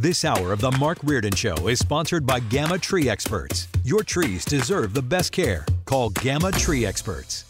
This hour of The Mark Reardon Show is sponsored by Gamma Tree Experts. Your trees deserve the best care. Call Gamma Tree Experts.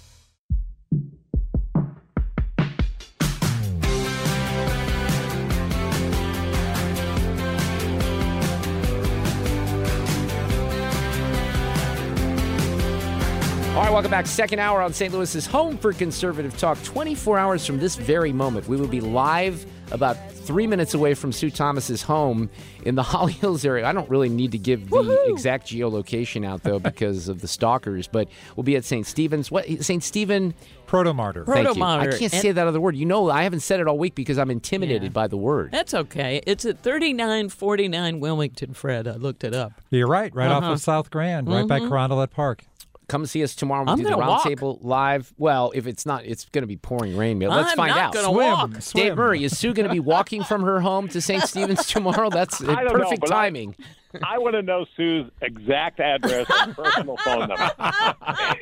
All right, welcome back. Second hour on St. Louis's home for conservative talk. 24 hours from this very moment, we will be live about three minutes away from Sue Thomas's home in the Holly Hills area. I don't really need to give the Woohoo! exact geolocation out though because of the stalkers, but we'll be at St. Stephen's. What St. Stephen Protomartyr. Thank you. I can't And- say that other word. You know, I haven't said it all week because I'm intimidated by the word. That's okay. It's at 3949 Wilmington, Fred. I looked it up. You're right, right off Uh-huh. of South Grand, right by Mhm. Carondelet Park. Come see us tomorrow. We'll I'm do the gonna walk. roundtable live. Well, if it's not, it's going to be pouring rain. Let's I'm find not out. gonna Swim, walk. Dave. Murray, is Sue going to be walking from her home to St. Stephen's tomorrow? That's I don't know, perfect but I- timing. I want to know Sue's exact address and personal phone number.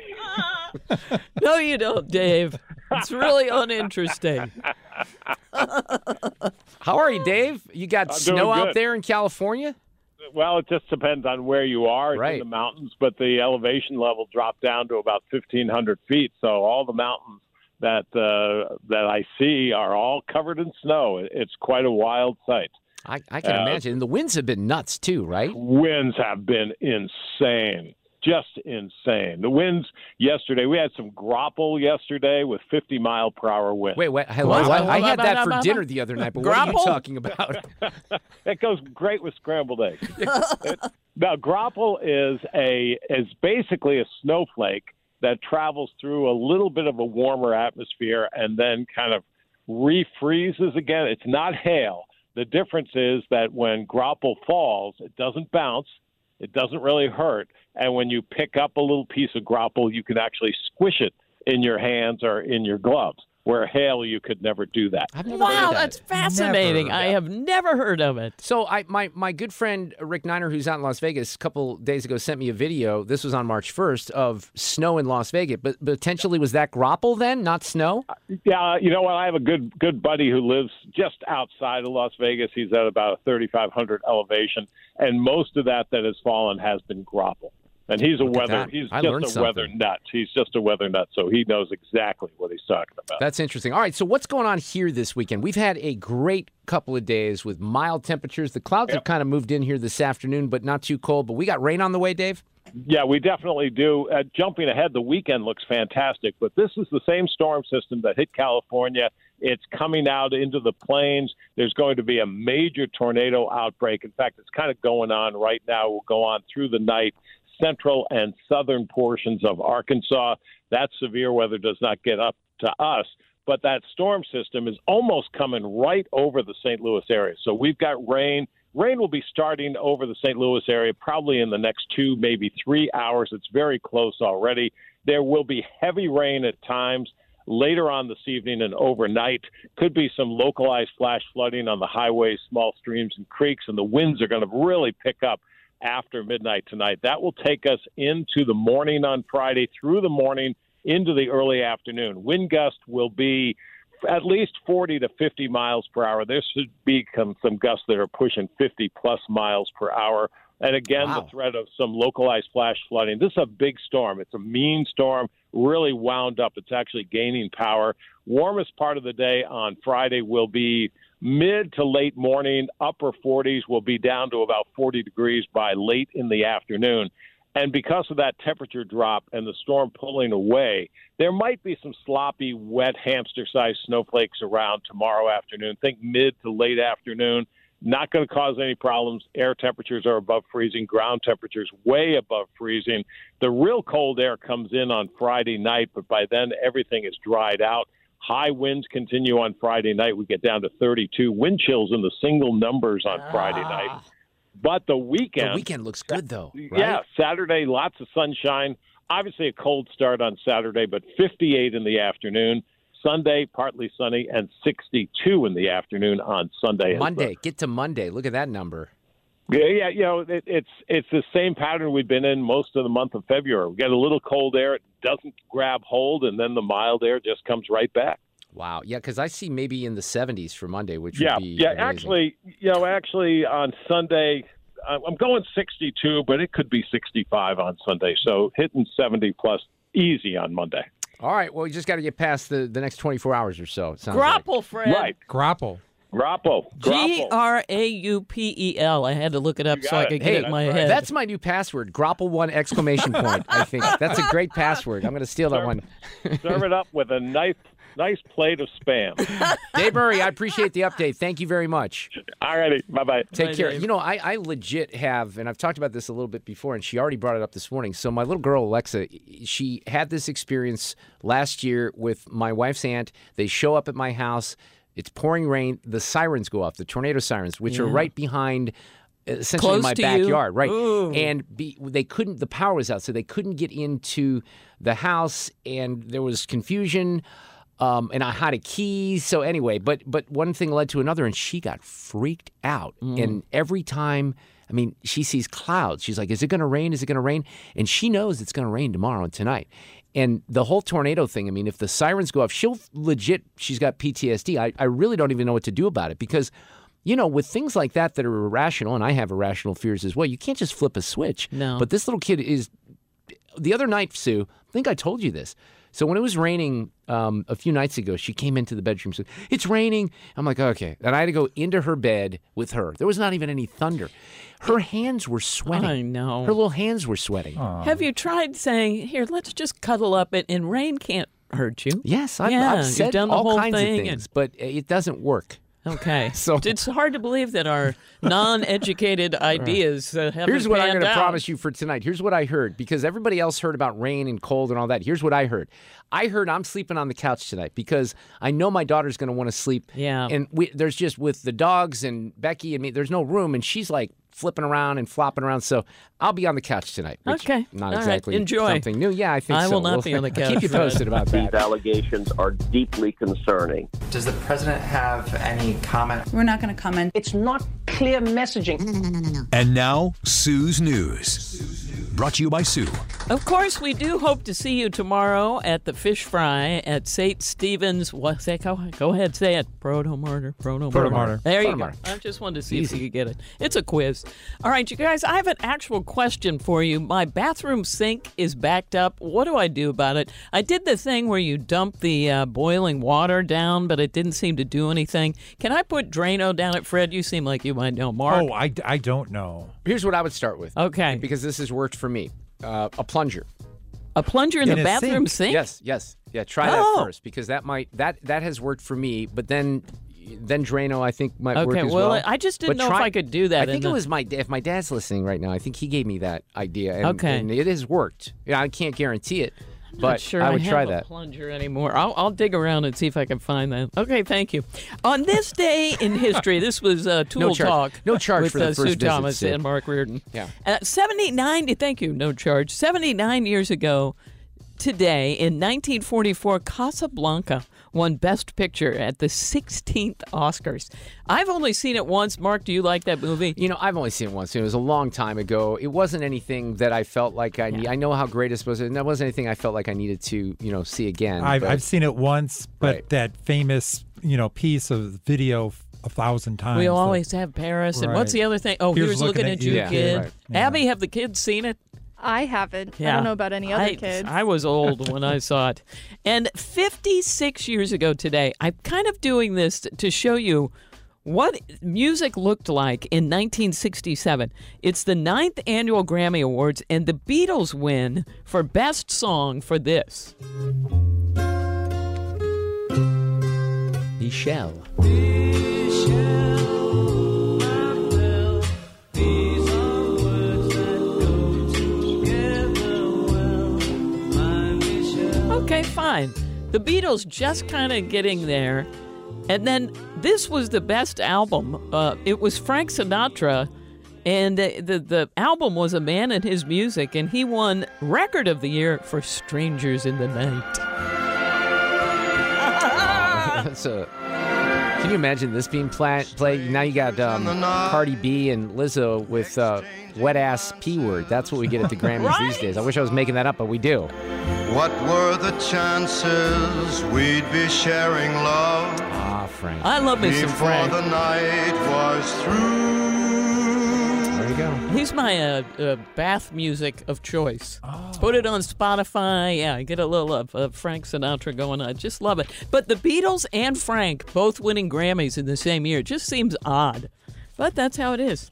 No, you don't, Dave. It's really uninteresting. How are you, Dave? You got I'm snow out there in California? Well, it just depends on where you are. It's Right. in the mountains, but the elevation level dropped down to about 1,500 feet. So all the mountains that uh, that I see are all covered in snow. It's quite a wild sight. I, I can Uh, imagine. And the winds have been nuts too, right? Winds have been insane. Just insane. The winds yesterday, we had some graupel yesterday with 50 mile per hour winds. Wait, wait, hello. What? I, I had that for Blah, blah, dinner the other night, but what are you talking about? It goes great with scrambled eggs. It- now, graupel is a is basically a snowflake that travels through a little bit of a warmer atmosphere and then kind of refreezes again. It's not hail. The difference is that when graupel falls, it doesn't bounce, it doesn't really hurt, and when you pick up a little piece of graupel, you can actually squish it in your hands or in your gloves. Where hail, you could never do that. I've never heard Wow, that. that's fascinating. Never. I have never heard of it. So I my my good friend Rick Niner, who's out in Las Vegas, a couple days ago sent me a video. This was on March first of snow in Las Vegas, but potentially was that graupel then, not snow? Uh, yeah, uh, you know what? I have a good good buddy who lives just outside of Las Vegas. He's at about a 3,500 elevation, and most of that that has fallen has been graupel. And he's a Look weather he's I just a weather nut. He's just a weather nut, so he knows exactly what he's talking about. That's interesting. All right, so what's going on here this weekend? We've had a great couple of days with mild temperatures. The clouds have kind of moved in here this afternoon, but not too cold. But we got rain on the way, Dave. Yeah, we definitely do. Uh, jumping ahead, the weekend looks fantastic, but this is the same storm system that hit California. It's coming out into the plains. There's going to be a major tornado outbreak. In fact, it's kind of going on right now. Will go on through the night. Central and southern portions of Arkansas. That severe weather does not get up to us, but that storm system is almost coming right over the St. Louis area. So we've got rain. Rain will be starting over the St. Louis area probably in the next two, maybe three hours. It's very close already. There will be heavy rain at times later on this evening and overnight. Could be some localized flash flooding on the highways, small streams, and creeks, and the winds are going to really pick up after midnight tonight. That will take us into the morning on Friday, through the morning into the early afternoon. Wind gust will be at least 40 to 50 miles per hour. There should be some, gusts that are pushing 50 plus miles per hour. And again, Wow. the threat of some localized flash flooding. This is a big storm. It's a mean storm, really wound up. It's actually gaining power. Warmest part of the day on Friday will be mid to late morning. Upper 40s will be down to about 40 degrees by late in the afternoon. And because of that temperature drop and the storm pulling away, there might be some sloppy, wet, hamster sized snowflakes around tomorrow afternoon. Think mid to late afternoon. Not going to cause any problems. Air temperatures are above freezing, ground temperatures way above freezing. The real cold air comes in on Friday night, but by then everything is dried out. High winds continue on Friday night. We get down to 32. Wind chills in the single numbers on Friday night. But the weekend, Ah. The weekend looks good though. Right? yeah, Saturday, lots of sunshine. Obviously, a cold start on Saturday, but 58 in the afternoon. Sunday, partly sunny, and 62 in the afternoon on Sunday. Monday. Get to Monday. Look at that number. The- yeah, yeah, you know, it, it's it's the same pattern we've been in most of the month of February. We get a little cold air, it doesn't grab hold, and then the mild air just comes right back. Wow. Yeah, because I see maybe in the 70s for Monday, which Yeah, would be yeah. amazing. Actually, you know, actually on Sunday, I- I'm going 62, but it could be 65 on Sunday. So hitting 70 plus easy on Monday. All right. Well, we just got to get past the, the next 24 hours or so. it sounds like. Graupel, Fred. Right, Graupel. Graupel. G Graupel. R A U P E L. I had to look it up You so I could it. get Hey, it in my that's right. head. That's my new password. Graupel one exclamation point. I think that's a great password. I'm going to steal that one. Serve it up with a nice, nice plate of spam. Dave Murray, I appreciate the update. Thank you very much. All righty, bye bye. Take Bye, care. Dave. You know, I, I legit have, and I've talked about this a little bit before, and she already brought it up this morning. So my little girl Alexa, she had this experience last year with my wife's aunt. They show up at my house. It's pouring rain. The sirens go off, the tornado sirens, which are right behind. Essentially, Close my to you? backyard, right? Ooh. And be, they couldn't. The power was out, so they couldn't get into the house, and there was confusion. Um, and I had a key. So anyway, but but one thing led to another, and she got freaked out. And every time, I mean, she sees clouds. She's like, "Is it going to rain? Is it going to rain?" And she knows it's going to rain tomorrow and tonight. And the whole tornado thing. I mean, if the sirens go off, she'll legit. She's got PTSD. I I really don't even know what to do about it because. You know, with things like that that are irrational, and I have irrational fears as well, you can't just flip a switch. No. But this little kid is the other night, Sue, I think I told you this. So when it was raining um, a few nights ago, she came into the bedroom and said, It's raining. I'm like, Okay. And I had to go into her bed with her. There was not even any thunder. Her hands were sweating. I know. Her little hands were sweating. Have you tried saying, "Here, let's just cuddle up," and, and rain can't hurt you? Yes, I've, Yeah, I've you've said done the all whole kinds thing of and- things, but it doesn't work. Okay. So- it's hard to believe that our non-educated ideas uh, haven't Here's what I'm going to promise you for tonight. Here's what I heard because everybody else heard about rain and cold and all that. Here's what I heard. I heard I'm sleeping on the couch tonight because I know my daughter's going to want to sleep. Yeah. And we, there's just with the dogs and Becky and me, there's no room, and she's like flipping around and flopping around. So I'll be on the couch tonight. which Okay. Not All right. exactly Enjoy. something new. Yeah, I think I so. will not We'll- be on the I'll keep you posted about These allegations are deeply concerning. Does the president have any comment? We're not going to comment. It's not clear messaging. And now, Sue's News. Brought to you by Sue. Of course, we do hope to see you tomorrow at the fish fry at St. Stephen's. What say? Go, go ahead, say it. Proto martyr. Proto Proto-martyr. There you go. Proto-martyr. I just wanted to see if you could get it. It's a quiz. All right, you guys. I have an actual question for you. My bathroom sink is backed up. What do I do about it? I did the thing where you dump the uh, boiling water down, but it didn't seem to do anything. Can I put Drano down it, Fred? You seem like you might know. Mark. Oh, I, I don't know. Here's what I would start with. Okay. Because this has worked for me. Uh, a plunger. a plunger in, In the bathroom sink? sink. Yes, yes, yeah. Try Oh. that first because that might that that has worked for me. But then, then Drano I think might work Okay, as well, well. I just didn't But know if I could do that I in think the- it was my if my dad's listening right now. I think he gave me that idea. And, Okay. and it has worked. Yeah, I can't guarantee it, but sure I would have try a that. plunger anymore. I'll, I'll dig around and see if I can find that. Okay, thank you. On this day in history, this was uh, Tool No. Talk. No charge with for the uh, first Sue visit, Thomas Sue. and Mark Reardon. Yeah. Uh, 79, thank you, no charge. 79 years ago today, in 1944, Casablanca won Best Picture at the 16th Oscars. I've only seen it once. Mark, do you like that movie? You know, I've only seen it once. It was a long time ago. It wasn't anything that I felt like I need. I know how great it was, and that wasn't anything I felt like I needed to, you know, see again. I've, but- I've seen it once, but Right. that famous, you know, piece of video a thousand times. We that- always have Paris. And what's the other thing? Oh, Here's here's, looking, at you, Yeah, kid. right. Yeah. Abby, have the kids seen it? I haven't. I don't know about any other I, kids. I was old when I saw it. And 56 years ago today, I'm kind of doing this to show you what music looked like in 1967. It's the ninth annual Grammy Awards, and the Beatles win for Best Song for this. Michelle. Okay, fine. The Beatles just kind of getting there. And then this was the best album. Uh, it was Frank Sinatra, and the, the the album was A Man and His Music, and he won Record of the Year for Strangers in the Night. That's a. Can you imagine this being pla- played? Now you got um, Cardi B and Lizzo with uh, wet ass P word. That's what we get at the Grammys these days. I wish I was making that up, but we do. What were the chances we'd be sharing love Ah, Frank. I love me some before Frank. the night was through? You go. He's my uh, uh, bath music of choice. Put it on Spotify. Yeah, I get a little of uh, Frank Sinatra going on. I just love it. But the Beatles and Frank both winning Grammys in the same year just seems odd. But that's how it is.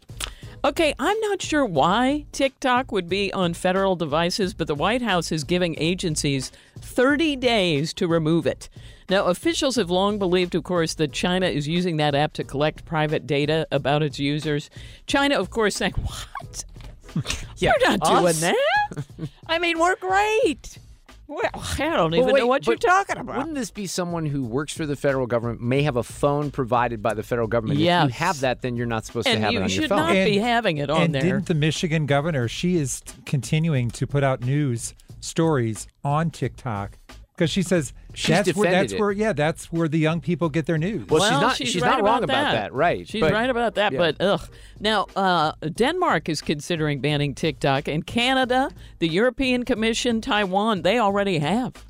Okay, I'm not sure why TikTok would be on federal devices, but the White House is giving agencies 30 days to remove it. Now, officials have long believed, of course, that China is using that app to collect private data about its users. China, of course, saying, What? Yeah, You're not doing that. I mean, we're great. Well, I don't even Well, wait, know what you're talking about. Wouldn't this be someone who works for the federal government, may have a phone provided by the federal government? If you have that, then you're not supposed And to have you it on your should phone. not be having it on and there. didn't the Michigan governor? She is continuing to put out news stories on TikTok because she says She's that's where that's it. where yeah that's where the young people get their news. Well, she's not- she's right not wrong about that, right, She's but- right about that, yeah. but ugh. Now, uh, Denmark is considering banning TikTok, and Canada, the European Commission, Taiwan, they already have.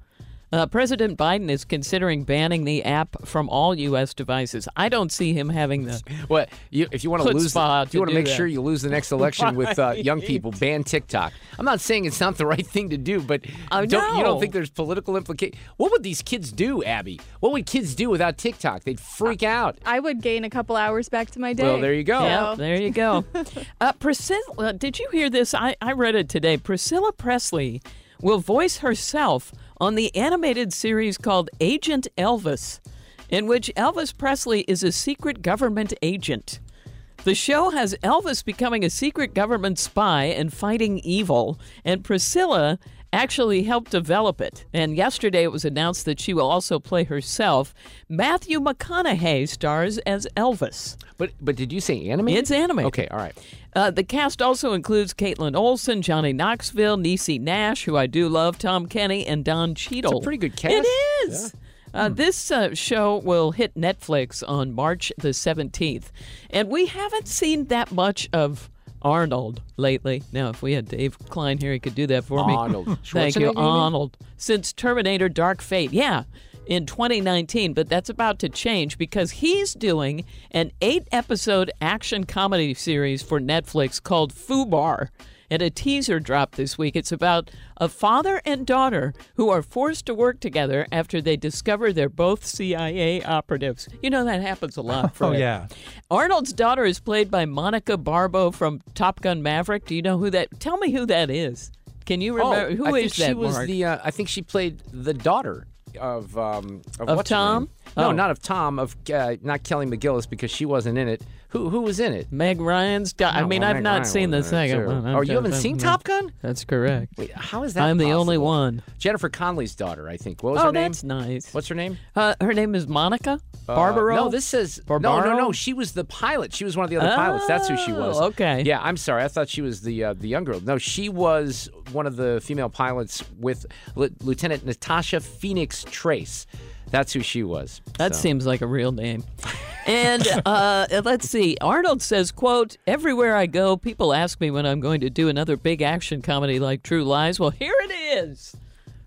Uh, President Biden is considering banning the app from all U.S. devices. I don't see him having the. What you, if you want to lose? The, you want to to do make sure you lose the next election with uh, young people, ban TikTok. I'm not saying it's not the right thing to do, but I don't, you don't think there's political implication? What would these kids do, Abby? What would kids do without TikTok? They'd freak out. I would gain a couple hours back to my day. Well, there you go. Yeah, there you go. uh, Priscilla, did you hear this? I, I read it today. Priscilla Presley will voice herself on the animated series called Agent Elvis, in which Elvis Presley is a secret government agent. The show has Elvis becoming a secret government spy and fighting evil, and Priscilla actually helped develop it. And yesterday it was announced that she will also play herself. Matthew McConaughey stars as Elvis. But but did you say animated? It's animated. Okay, all right. Uh, the cast also includes Kaitlin Olson, Johnny Knoxville, Niecy Nash, who I do love, Tom Kenny, and Don Cheadle. It's a pretty good cast. It is. Uh, this uh, show will hit Netflix on March the 17th. And we haven't seen that much of Arnold lately. Now, if we had Dave Klein here, he could do that for me. Arnold. Thank you? Arnold. Since Terminator Dark Fate. Yeah. In 2019, but that's about to change because he's doing an eight episode action comedy series for Netflix called Fubar. And a teaser dropped this week. It's about a father and daughter who are forced to work together after they discover they're both CIA operatives. You know, that happens a lot. Oh Fred. yeah, Arnold's daughter is played by Monica Barbaro from Top Gun Maverick. Do you know who that? Tell me who that is. Can you remember oh, who I is think that? she was Mark? the. Uh, I think she played the daughter of um of, Of Tom? No, Oh. not of Tom. Of uh, not Kelly McGillis because she wasn't in it. Who who was in it? Meg Ryan's. Da- I No, mean, well, I've Meg not Ryan seen the was in it, second too. one. Oh, you haven't seen Top Gun? That's correct. Wait, how is that? I'm the only possible? one. Jennifer Connelly's daughter, I think. What was Oh, her name? that's nice. What's her name? Uh, her name is Monica Uh, Barbaro. no, this says no, no, Barbaro? no. She was the pilot. She was one of the other pilots. That's who she was. Oh, okay. Yeah, I'm sorry. I thought she was the uh, the young girl. No, she was one of the female pilots with L- Lieutenant Natasha Phoenix Trace. That's who she was. That So. seems like a real name. And uh, let's see. Arnold says, "quote Everywhere I go, people ask me when I'm going to do another big action comedy like True Lies. Well, here it is.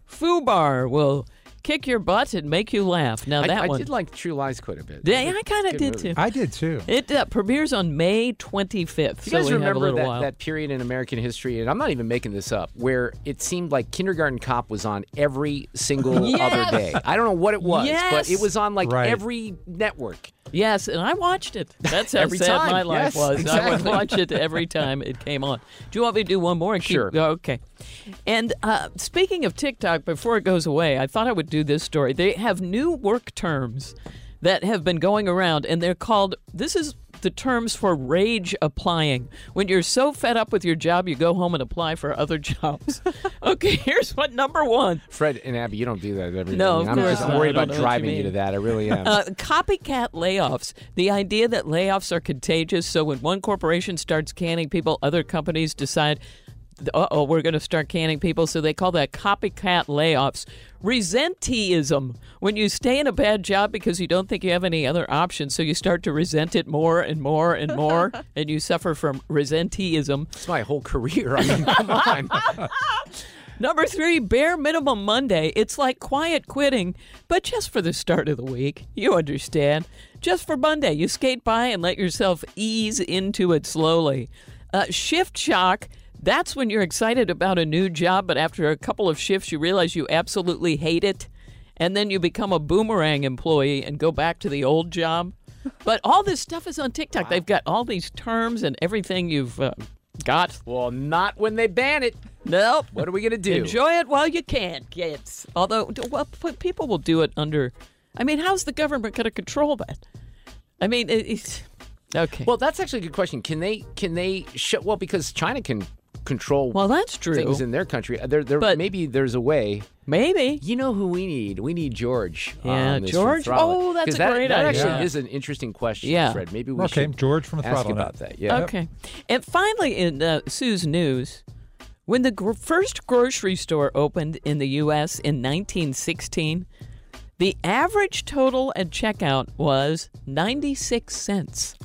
Fubar will kick your butt and make you laugh. Now I, that I one, did like True Lies quite a bit. yeah, I kind of did movie. too. I did too. It uh, premieres on May 25th, Do you so guys we have a remember that, while. that period in American history, and I'm not even making this up, where it seemed like Kindergarten Cop was on every single Yes! other day? I don't know what it was, but it was on like Right. every network. Yes, and I watched it. That's how Every sad time, my life yes, was. I would watch it every time it came on. Do you want me to do one more? And keep- Sure. oh, okay. And uh, speaking of TikTok, before it goes away, I thought I would do this story. They have new work terms that have been going around, and they're called. This is the terms for rage applying. When you're so fed up with your job, you go home and apply for other jobs. okay, here's what number one. Fred and Abby, you don't do that every No, day. I'm just not. worried about what you driving you, to that. I really am. Uh, copycat layoffs. The idea that layoffs are contagious. So when one corporation starts canning people, other companies decide, oh, we're going to start canning people. So they call that copycat layoffs. Resenteeism. When you stay in a bad job because you don't think you have any other options, so you start to resent it more and more and more, and you suffer from resenteeism. It's my whole career. I mean, come on. Number three, bare minimum Monday. It's like quiet quitting, but just for the start of the week. You understand. Just for Monday, you skate by and let yourself ease into it slowly. Uh, shift shock. That's when you're excited about a new job, but after a couple of shifts, you realize you absolutely hate it. And then you become a boomerang employee and go back to the old job. But all this stuff is on TikTok. They've got all these terms and everything you've uh, got. Well, not when they ban it. Nope. What are we going to do? Enjoy it while you can, kids. Although, well, people will do it under. I mean, how's the government going to control that? I mean, it's okay. Well, that's actually a good question. Can they? Can they? Show, well, because China can control. Well, that's true. Things in their country. There, there. But- maybe there's a way. Maybe. You know who we need? We need George. Yeah, on George? Oh, that's a that, great that idea. actually is an interesting question, Yeah. Fred. Maybe we Okay, should George from the ask Throttle Net. about that. Yeah. Okay. And finally, in uh, Sue's news, when the gr- first grocery store opened in the U.S. in 1916, the average total at checkout was 96 cents.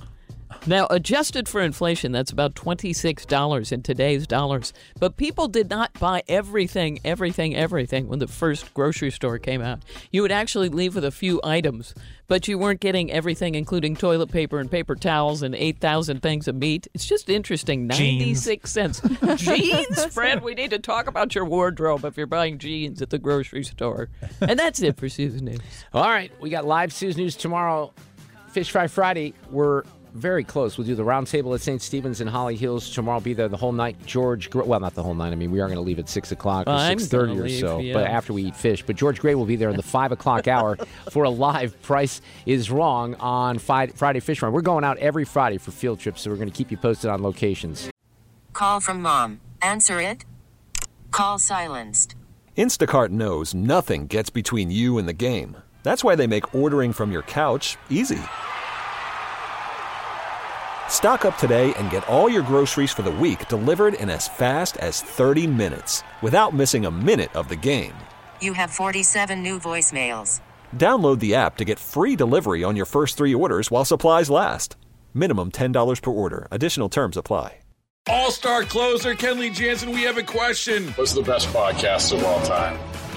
Now, adjusted for inflation, that's about $26 in today's dollars. But people did not buy everything, everything, everything when the first grocery store came out. You would actually leave with a few items, but you weren't getting everything, including toilet paper and paper towels and 8,000 things of meat. It's just interesting. 96 cents. jeans, Fred, we need to talk about your wardrobe if you're buying jeans at the grocery store. And that's it for Sue's News. All right, we got live Sue's News tomorrow. Fish Fry Friday. We're very close. We'll do the roundtable at St. Stephen's in Holly Hills tomorrow. Be there the whole night. George, Gr- well, not the whole night. I mean, we are going to leave at six o'clock or six thirty or leave, so. yeah. But after we eat fish, but George Gray will be there in the five o'clock hour for a live Price is Wrong on Friday Fish Run. We're going out every Friday for field trips, so we're going to keep you posted on locations. Call from mom. Answer it. Call silenced. Instacart knows nothing gets between you and the game. That's why they make ordering from your couch easy. Stock up today and get all your groceries for the week delivered in as fast as 30 minutes without missing a minute of the game. You have 47 new voicemails. Download the app to get free delivery on your first three orders while supplies last. Minimum $10 per order. Additional terms apply. All star closer Kenley Jansen, we have a question. What's the best podcast of all time?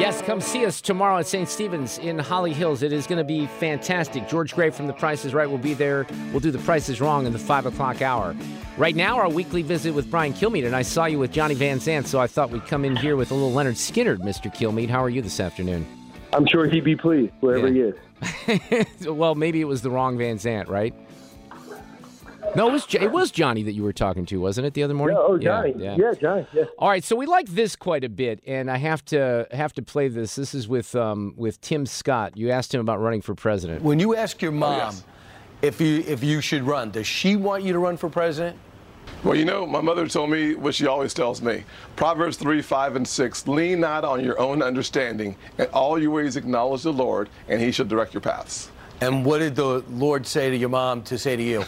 Yes, come see us tomorrow at St. Stephen's in Holly Hills. It is going to be fantastic. George Gray from The Price is Right will be there. We'll do The Price is Wrong in the 5 o'clock hour. Right now, our weekly visit with Brian Kilmeade, and I saw you with Johnny Van Zant, so I thought we'd come in here with a little Lynyrd Skynyrd, Mr. Kilmeade. How are you this afternoon? I'm sure he'd be pleased wherever Yeah. he is. well, maybe it was the wrong Van Zant, right? No, it was Jo- it was Johnny that you were talking to, wasn't it, the other morning? Yeah, oh, Johnny. Yeah, Johnny. Yeah. All right, so we like this quite a bit, and I have to have to play this. This is with um, with Tim Scott. You asked him about running for president. When you ask your mom if you if you should run, does she want you to run for president? Well, you know, my mother told me what she always tells me Proverbs 3, 5, and 6 lean not on your own understanding, and all your ways acknowledge the Lord, and he shall direct your paths. And what did the Lord say to your mom to say to you?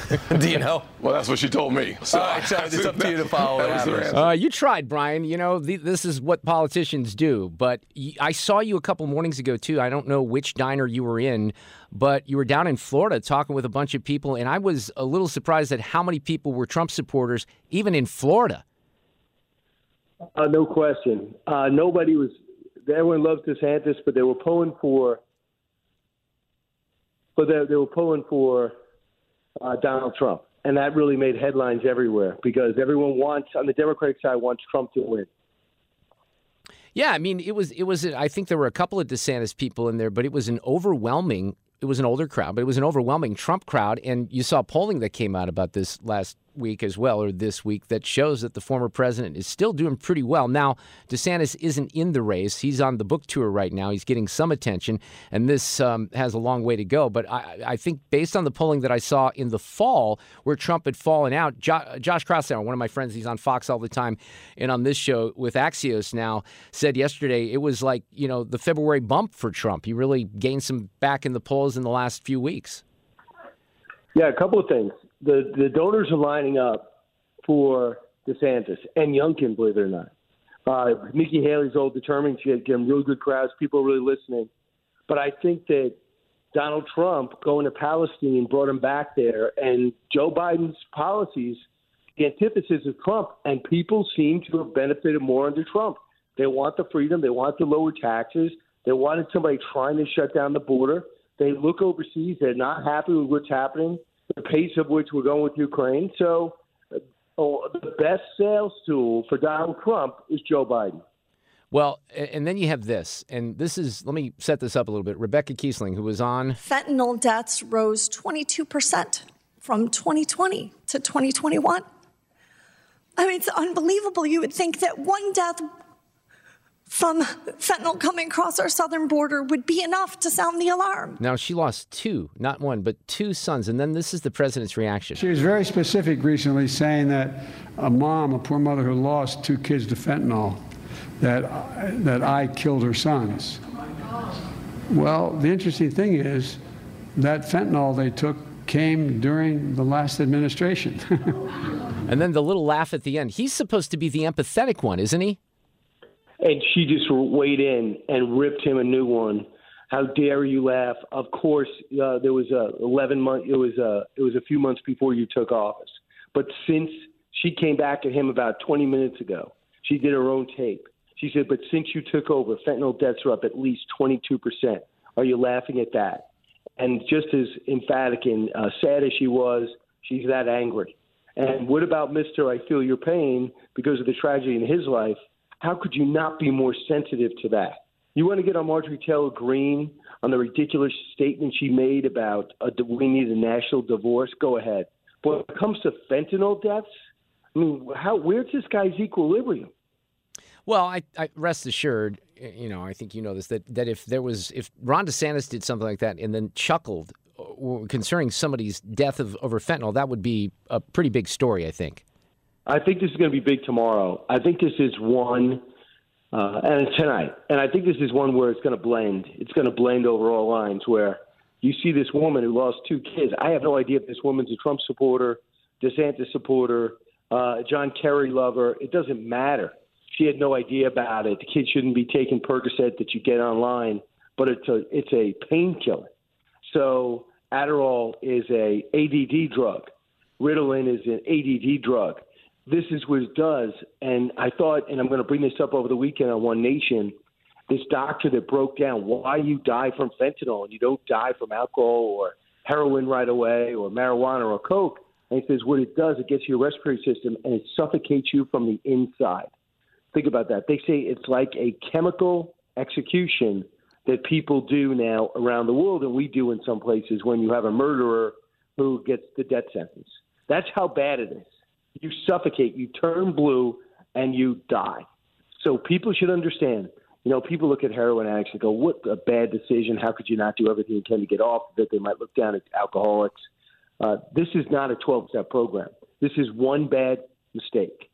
Do you know? Well, that's what she told me. All right, so it's up to you to follow That was her happens. answer. Uh, you tried, Brian. You know the, this is what politicians do. But y- I saw you a couple mornings ago too. I don't know which diner you were in, but you were down in Florida talking with a bunch of people, and I was a little surprised at how many people were Trump supporters, even in Florida. Uh, no question. Uh, nobody was. Everyone loved DeSantis, but they were pulling for. But they, they were pulling for uh, Donald Trump. and that really made headlines everywhere because everyone wants on the Democratic side wants Trump to win. Yeah, I mean, it was it was. I think there were a couple of DeSantis people in there, but it was an overwhelming. It was an older crowd, but it was an overwhelming Trump crowd, and you saw polling that came out about this last week as well, or this week, that shows that the former president is still doing pretty well. Now, DeSantis isn't in the race. He's on the book tour right now. He's getting some attention, and this um, has a long way to go. But I, I, think based on the polling that I saw in the fall, where Trump had fallen out, jo- Josh Kraushaar, one of my friends, he's on Fox all the time, and on this show with Axios now, said yesterday it was like, you know, the February bump for Trump. He really gained some back in the polls in the last few weeks. Yeah, a couple of things the the donors are lining up for DeSantis and Youngkin, believe it or not. Uh, Nikki Haley's all determined. She had getting really good crowds. People are really listening. But I think that Donald Trump going to Palestine brought him back there, and Joe Biden's policies, the antithesis of Trump, and people seem to have benefited more under Trump. They want the freedom. They want the lower taxes. They wanted somebody trying to shut down the border. They look overseas. They're not happy with what's happening the pace of which we're going with Ukraine. So, uh, oh, the best sales tool for Donald Trump is Joe Biden. Well, and then you have this, and this is, let me set this up a little bit. Rebecca Kiesling, who was on. Fentanyl deaths rose 22% from 2020 to 2021. I mean, it's unbelievable. You would think that one death from fentanyl coming across our southern border would be enough to sound the alarm. Now, she lost two, not one, but two sons. And then this is the president's reaction. She was very specific recently, saying that a mom, a poor mother who lost two kids to fentanyl, that, that I killed her sons. Well, the interesting thing is that fentanyl they took came during the last administration. and then the little laugh at the end. He's supposed to be the empathetic one, isn't he? And she just weighed in and ripped him a new one. How dare you laugh? Of course, uh, there was a 11 month. It was a it was a few months before you took office. But since she came back at him about 20 minutes ago, she did her own tape. She said, "But since you took over, fentanyl deaths are up at least 22 percent. Are you laughing at that?" And just as emphatic and uh, sad as she was, she's that angry. And what about Mister? I feel your pain because of the tragedy in his life how could you not be more sensitive to that? You want to get on Marjorie Taylor Greene on the ridiculous statement she made about a, we need a national divorce? Go ahead. But when it comes to fentanyl deaths, I mean, how where's this guy's equilibrium? Well, I, I, rest assured, you know, I think you know this that that if there was if Ron DeSantis did something like that and then chuckled uh, concerning somebody's death of over fentanyl, that would be a pretty big story. I think. I think this is going to be big tomorrow. I think this is one, uh, and tonight, and I think this is one where it's going to blend. It's going to blend over all lines. Where you see this woman who lost two kids. I have no idea if this woman's a Trump supporter, DeSantis supporter, uh, John Kerry lover. It doesn't matter. She had no idea about it. The kid shouldn't be taking Percocet that you get online, but it's a it's a painkiller. So Adderall is a ADD drug. Ritalin is an ADD drug this is what it does. And I thought, and I'm going to bring this up over the weekend on One Nation, this doctor that broke down why you die from fentanyl and you don't die from alcohol or heroin right away or marijuana or coke. And he says what it does, it gets your respiratory system and it suffocates you from the inside. Think about that. They say it's like a chemical execution that people do now around the world, and we do in some places when you have a murderer who gets the death sentence. That's how bad it is you suffocate, you turn blue, and you die. So people should understand. You know, people look at heroin addicts and go, "What a bad decision! How could you not do everything you can to get off That They might look down at alcoholics. Uh, this is not a 12-step program. This is one bad mistake.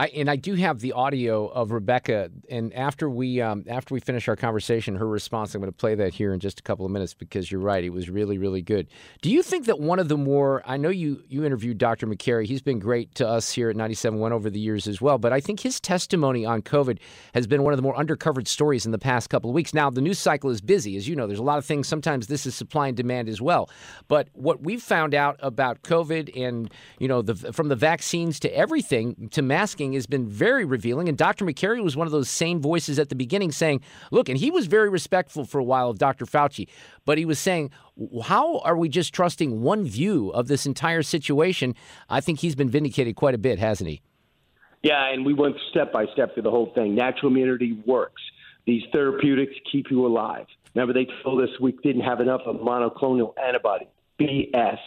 I and I do have the audio of Rebecca. And after we um, after we finish our conversation, her response, I'm going to play that here in just a couple of minutes because you're right, it was really really good. Do you think that one of the more I know you you interviewed Dr. Makary. He's been great to us here at 97.1 over the years as well. But I think his testimony on COVID has been one of the more undercovered stories in the past couple of weeks. Now the news cycle is busy, as you know. There's a lot of things. Sometimes this is supply and demand as well. But what we've found out about COVID and you know the from the vaccines to everything to mask has been very revealing. And Dr. Makary was one of those same voices at the beginning saying, look, and he was very respectful for a while of Dr. Fauci, but he was saying, how are we just trusting one view of this entire situation? I think he's been vindicated quite a bit, hasn't he? Yeah, and we went step by step through the whole thing. Natural immunity works. These therapeutics keep you alive. Remember, they told us we didn't have enough of monoclonal antibody. BS.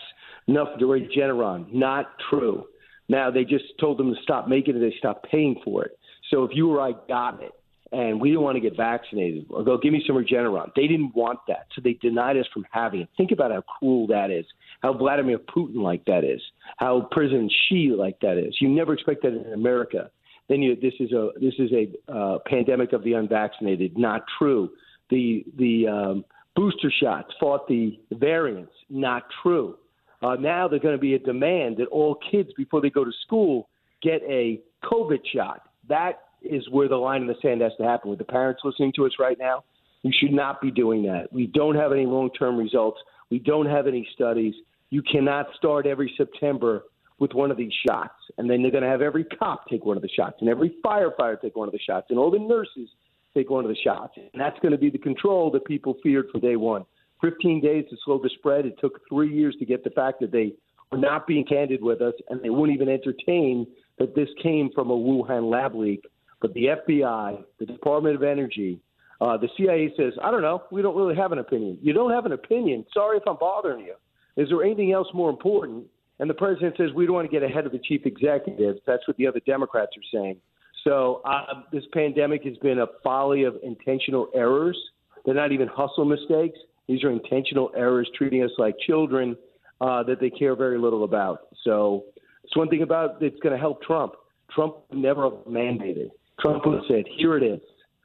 Enough Regeneron. Not true. Now they just told them to stop making it. They stopped paying for it. So if you or I got it and we didn't want to get vaccinated, or go give me some Regeneron, they didn't want that, so they denied us from having it. Think about how cruel that is. How Vladimir Putin like that is. How President Xi like that is. You never expect that in America. Then you, this is a this is a uh, pandemic of the unvaccinated. Not true. The the um, booster shots fought the variants. Not true. Uh, now there's going to be a demand that all kids, before they go to school, get a COVID shot. That is where the line in the sand has to happen. With the parents listening to us right now, you should not be doing that. We don't have any long term results. We don't have any studies. You cannot start every September with one of these shots. And then they're going to have every cop take one of the shots, and every firefighter take one of the shots, and all the nurses take one of the shots. And that's going to be the control that people feared from day one. 15 days to slow the spread. It took three years to get the fact that they were not being candid with us and they wouldn't even entertain that this came from a Wuhan lab leak. But the FBI, the Department of Energy, uh, the CIA says, I don't know, we don't really have an opinion. You don't have an opinion. Sorry if I'm bothering you. Is there anything else more important? And the president says, we don't want to get ahead of the chief executive. That's what the other Democrats are saying. So uh, this pandemic has been a folly of intentional errors. They're not even hustle mistakes. These are intentional errors, treating us like children uh, that they care very little about. So it's one thing about it's going to help Trump. Trump never mandated. Trump would have said, "Here it is.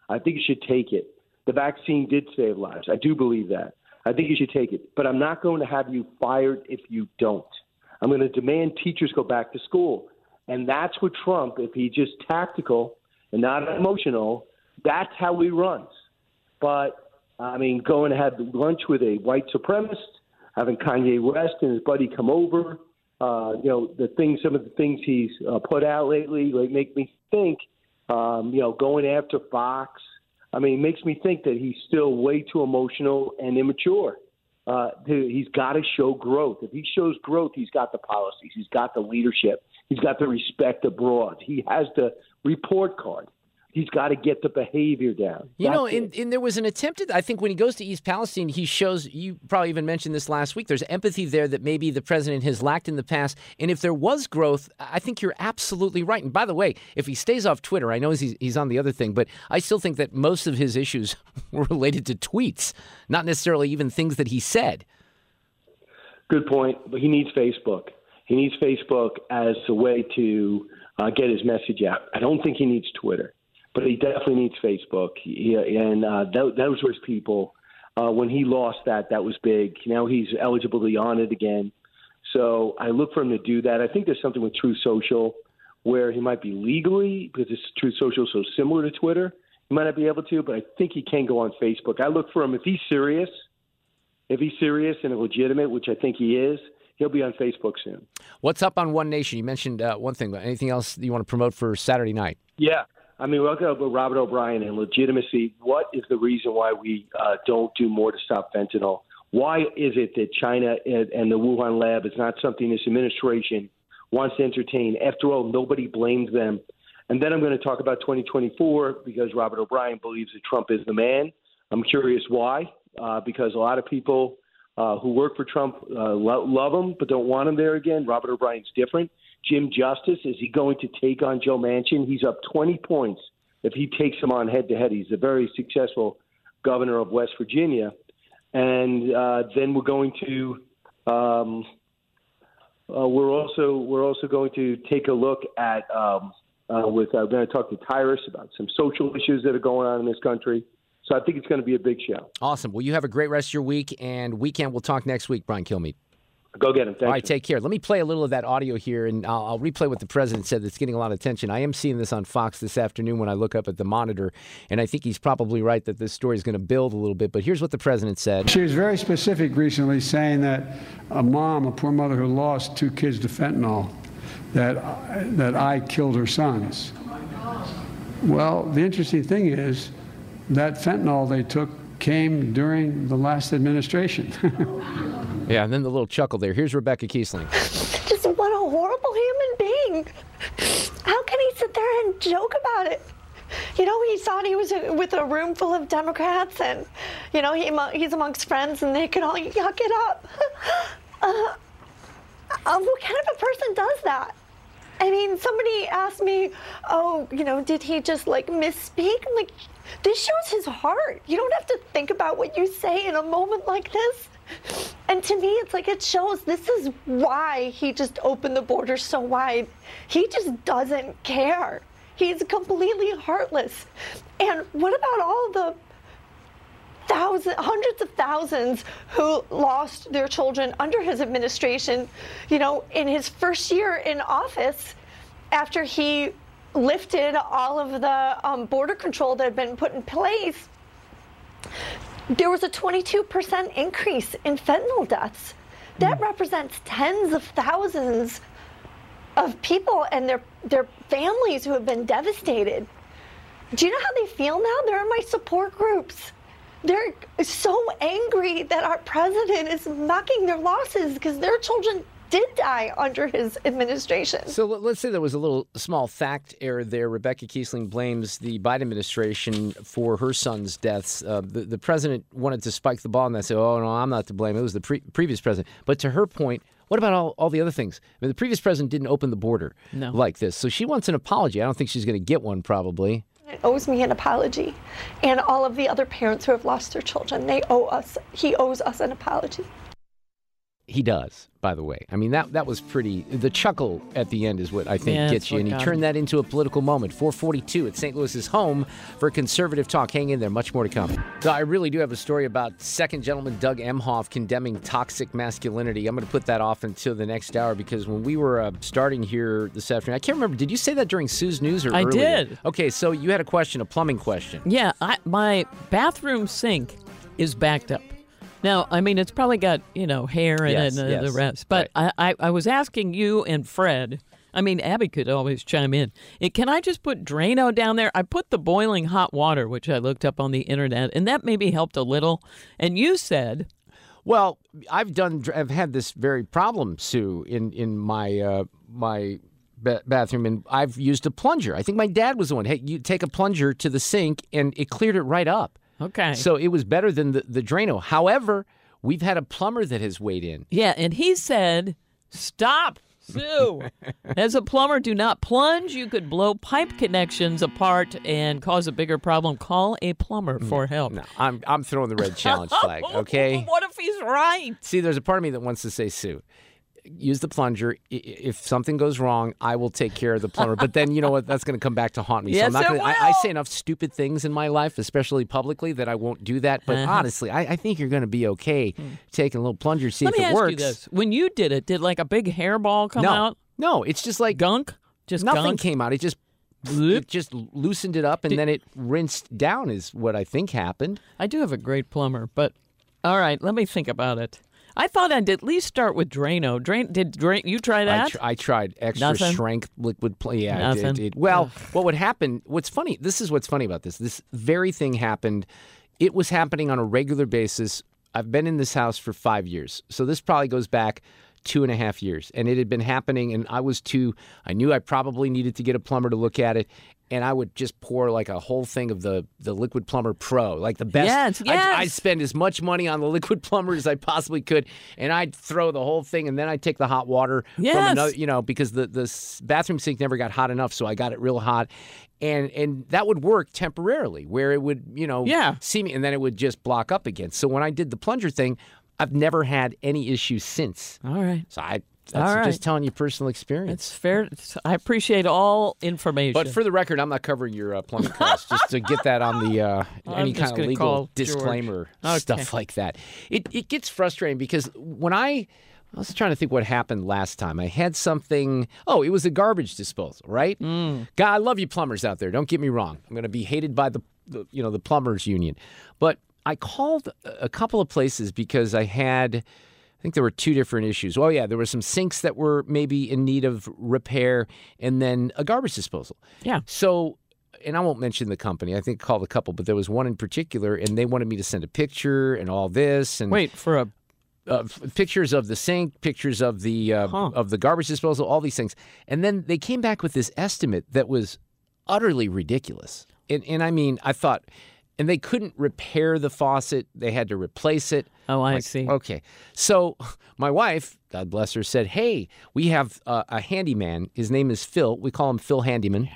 I think you should take it." The vaccine did save lives. I do believe that. I think you should take it, but I'm not going to have you fired if you don't. I'm going to demand teachers go back to school, and that's what Trump, if he's just tactical and not emotional, that's how he runs. But I mean, going to have lunch with a white supremacist, having Kanye West and his buddy come over. Uh, you know, the things, some of the things he's uh, put out lately, like make me think. Um, you know, going after Fox. I mean, it makes me think that he's still way too emotional and immature. Uh, he's got to show growth. If he shows growth, he's got the policies, he's got the leadership, he's got the respect abroad. He has the report card he's got to get the behavior down. You That's know, and, and, there was an attempt at, I think when he goes to East Palestine, he shows, you probably even mentioned this last week, there's empathy there that maybe the president has lacked in the past. And if there was growth, I think you're absolutely right. And by the way, if he stays off Twitter, I know he's, he's on the other thing, but I still think that most of his issues were related to tweets, not necessarily even things that he said. Good point. But he needs Facebook. He needs Facebook as a way to uh, get his message out. I don't think he needs Twitter but he definitely needs Facebook. He, and uh, that, those were his people. Uh, when he lost that, that was big. Now he's eligible to be on it again. So I look for him to do that. I think there's something with Truth Social where he might be legally, because it's Truth Social so similar to Twitter, he might not be able to, but I think he can go on Facebook. I look for him if he's serious, if he's serious and legitimate, which I think he is, he'll be on Facebook soon. What's up on One Nation? You mentioned uh, one thing, but anything else you want to promote for Saturday night? Yeah. I mean, talking about Robert O'Brien and legitimacy. What is the reason why we uh, don't do more to stop fentanyl? Why is it that China and, the Wuhan lab is not something this administration wants to entertain? After all, nobody blames them. And then I'm going to talk about 2024 because Robert O'Brien believes that Trump is the man. I'm curious why, uh, because a lot of people uh, who work for Trump uh, lo- love him but don't want him there again. Robert O'Brien's different. Jim Justice, is he going to take on Joe Manchin? He's up 20 points if he takes him on head to head. He's a very successful governor of West Virginia. And uh, then we're going to. Um, uh, we're also we're also going to take a look at um, uh, with we're going to talk to Tyrus about some social issues that are going on in this country. So I think it's going to be a big show. Awesome. Well, you have a great rest of your week and weekend. We'll talk next week, Brian Kilmeade. Go get him. Thank All right, you. take care. Let me play a little of that audio here, and I'll, I'll, replay what the president said that's getting a lot of attention. I am seeing this on Fox this afternoon when I look up at the monitor, and I think he's probably right that this story is going to build a little bit. But here's what the president said. She was very specific recently, saying that a mom, a poor mother who lost two kids to fentanyl, that that I killed her sons. Well, the interesting thing is that fentanyl they took came during the last administration. Yeah, and then the little chuckle there. Here's Rebecca Kiesling. Just what a horrible human being. How can he sit there and joke about it? You know, he thought he was with a room full of Democrats, and you know, he he's amongst friends, and they could all yuck it up. Uh, uh, what kind of a person does that? I mean, somebody asked me, "Oh, you know, did he just like misspeak?" I'm like, this shows his heart. You don't have to think about what you say in a moment like this. And to me, it's like it shows this is why he just opened the border so wide. He just doesn't care. He's completely heartless. And what about all the thousands, hundreds of thousands who lost their children under his administration? You know, in his first year in office, after he lifted all of the um, border control that had been put in place, there was a 22% increase in fentanyl deaths. That hmm. represents tens of thousands of people and their, their families who have been devastated. Do you know how they feel now? They're in my support groups. They're so angry that our president is mocking their losses because their children did die under his administration. So let- let's say there was a little small fact error there. Rebecca Kiessling blames the Biden administration for her son's deaths. Uh, the, the president wanted to spike the ball and they said, oh, no, I'm not to blame. It was the pre- previous president. But to her point, what about all, all the other things? I mean, the previous president didn't open the border No. like this. So she wants an apology. I don't think she's going to get one, probably. It owes me an apology. And all of the other parents who have lost their children, they owe us, he owes us an apology. He does, by the way. I mean, that that was pretty. The chuckle at the end is what I think Yeah, gets you, and he turned that into a political moment. 442 at St. Louis's home for conservative talk. Hang in there, much more to come. So I really do have a story about second gentleman Doug Emhoff condemning toxic masculinity. I'm going to put that off until the next hour because when we were uh, starting here this afternoon, I can't remember. Did you say that during Sue's news or I earlier? did. Okay, so you had a question, a plumbing question. Yeah, I, my bathroom sink is backed up. Now, I mean, it's probably got you know hair in Yes, it and uh, the rest. But I, I, I was asking you and Fred. I mean, Abby could always chime in. Eh, Can I just put Drano down there? I put the boiling hot water, which I looked up on the internet, and that maybe helped a little. And you said, Well, I've done. I've had this very problem, Sue, in in my uh, my ba- bathroom, and I've used a plunger. I think my dad was the one. Hey, you take a plunger to the sink, and it cleared it right up. Okay. So it was better than the the Drano. However, we've had a plumber that has weighed in. yeah, and he said, stop. Sue, as a plumber, do not plunge. You could blow pipe connections apart and cause a bigger problem. Call a plumber for help. No, I'm I'm throwing the red challenge flag. Okay. What if he's right? See, there's a part of me that wants to say, Sue, use the plunger. If something goes wrong, I will take care of the plumber. But then you know what? That's going to come back to haunt me. Yes, so I'm not gonna, I, I say enough stupid things in my life, especially publicly, that I won't do that. But Uh-huh. honestly, I, I think you're going to be okay taking a little plunger, see Let if me it ask works. you this: When you did it, did like a big hairball come no, out? no, it's just like gunk. Just nothing gunk? came out. It just it just loosened it up and then it rinsed down. Is what I think happened. I do have a great plumber, but all right, let me think about it. I thought I'd at least start with Drano. Drain did drain you try I, that? tr- I tried extra Nothing? strength liquid play. Yeah, it did- Nothing? it- well, what would happen? What's funny? This is what's funny about this. This very thing happened. It was happening on a regular basis. I've been in this house for five years, so this probably goes back two and a half years, and it had been happening. And I was too. I knew I probably needed to get a plumber to look at it. And I would just pour like a whole thing of the the Liquid Plumber Pro, like the best. Yes, yes. I'd spend as much money on the Liquid Plumber as I possibly could, and I'd throw the whole thing, and then I'd take the hot water from Yes. another, you know, because the the bathroom sink never got hot enough, so I got it real hot, and and that would work temporarily, where it would, you know, Yeah. see me, and then it would just block up again. So when I did the plunger thing, I've never had any issues since. All right. So I. That's All right. just telling you personal experience. It's fair. I appreciate all information. But for the record, I'm not covering your uh, plumbing costs. just to get that on the uh, any kind of legal disclaimer Okay. stuff like that. It it gets frustrating because when I I was trying to think what happened last time. I had something. Oh, it was a garbage disposal, right? Mm. God, I love you plumbers out there. Don't get me wrong. I'm going to be hated by the, the you know the plumbers union, but I called a couple of places because I had I think there were two different issues. Oh yeah, there were some sinks that were maybe in need of repair, and then a garbage disposal. Yeah. So, and I won't mention the company. I think I called a couple, but there was one in particular, and they wanted me to send a picture and all this. And Wait for a uh, pictures of the sink, pictures of the uh, of the garbage disposal, all these things, and then they came back with this estimate that was utterly ridiculous. And, and I mean, I thought, and they couldn't repair the faucet; they had to replace it. Oh, I Like, see. Okay, so my wife, God bless her, said, "Hey, we have uh, a handyman. His name is Phil. We call him Phil Handyman."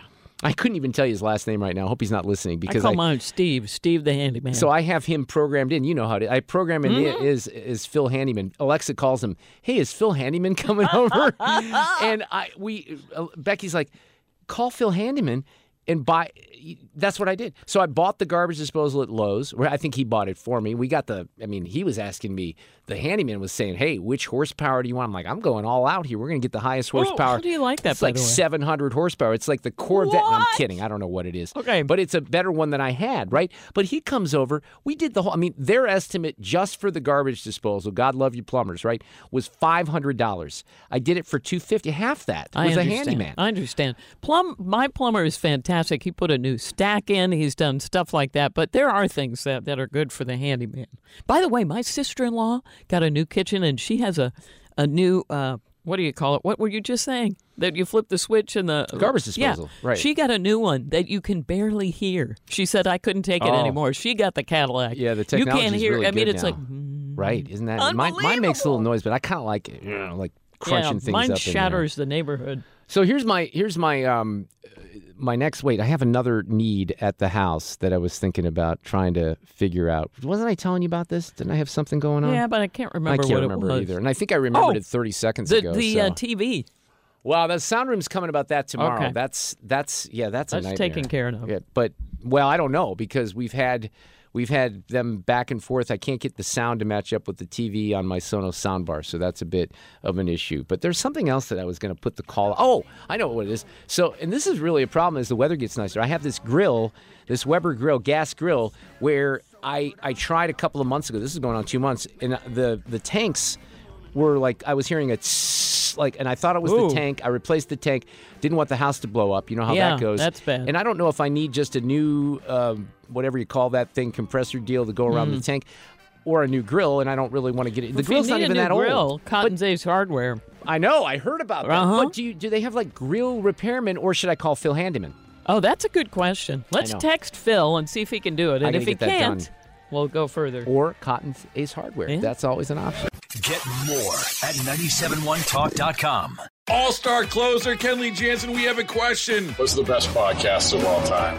I couldn't even tell you his last name right now. I hope he's not listening because I call mine Steve, Steve the handyman. so I have him programmed in. You know how to. I program him in Mhm. is is Phil Handyman. Alexa calls him. Hey, is Phil Handyman coming over? and I we uh, Becky's like, call Phil Handyman and buy. That's what I did. So I bought the garbage disposal at Lowe's. Where I think he bought it for me. We got the. I mean, he was asking me. The handyman was saying, "Hey, which horsepower do you want?" I'm like, "I'm going all out here. We're going to get the highest Oh, horsepower." how do you like that, It's like way? 700 horsepower. It's like the Corvette. No, I'm kidding. I don't know what it is. Okay. But it's a better one than I had, right? But he comes over. We did the whole, I mean, their estimate just for the garbage disposal, God love you plumbers, right, was $500. I did it for 250 half that I with a handyman. I understand. Plum, my plumber is fantastic. He put a new stack in. He's done stuff like that. But there are things that, that are good for the handyman. By the way, my sister-in-law got a new kitchen, and she has a a new. Uh, what do you call it? What were you just saying? That you flip the switch and the Garbage Yeah. disposal, right. She got a new one that you can barely hear. She said I couldn't take it Oh. anymore. She got the Cadillac. Yeah, the you can't hear. really I mean, it's now. like mm, right, isn't that? Mine, mine makes a little noise, but I kind of like it, you know, like crunching yeah, things mine up. in there. shatters the neighborhood. So here's my here's my um my next wait. I have another need at the house that I was thinking about trying to figure out. Wasn't I telling you about this? Didn't I have something going on? Yeah, but I can't remember I can't remember either. And I think I remembered Oh, it 30 seconds the, ago. The so. uh, TV. Wow, the sound room's coming about that tomorrow. Okay. That's that's yeah, that's a That's nightmare. taken care of. Yeah, but well, I don't know because we've had we've had them back and forth. I can't get the sound to match up with the TV on my Sonos soundbar, so that's a bit of an issue. But there's something else that I was going to put the call. Oh, I know what it is. So, and this is really a problem as the weather gets nicer. I have this grill, this Weber grill, gas grill, where I I tried a couple of months ago. This is going on two months, and the the tanks were like I was hearing a tss, like, and I thought it was Ooh. the tank. I replaced the tank. Didn't want the house to blow up. You know how Yeah, that goes. that's bad. And I don't know if I need just a new, um, whatever you call that thing, compressor deal to go around the Mhm. tank, or a new grill. And I don't really want to get it. The If grill's not even that grill, old. Cotton's Ace Hardware. I know. I heard about that. Uh-huh. But do you do they have like grill repairmen, or should I call Phil Handyman? Oh, that's a good question. Let's text Phil and see if he can do it. And if he can't. We'll go further. Or Cotton's Ace Hardware. That's always an option. Get more at 971talk.com. All star closer Kenley Jansen, we have a question. What's the best podcast of all time?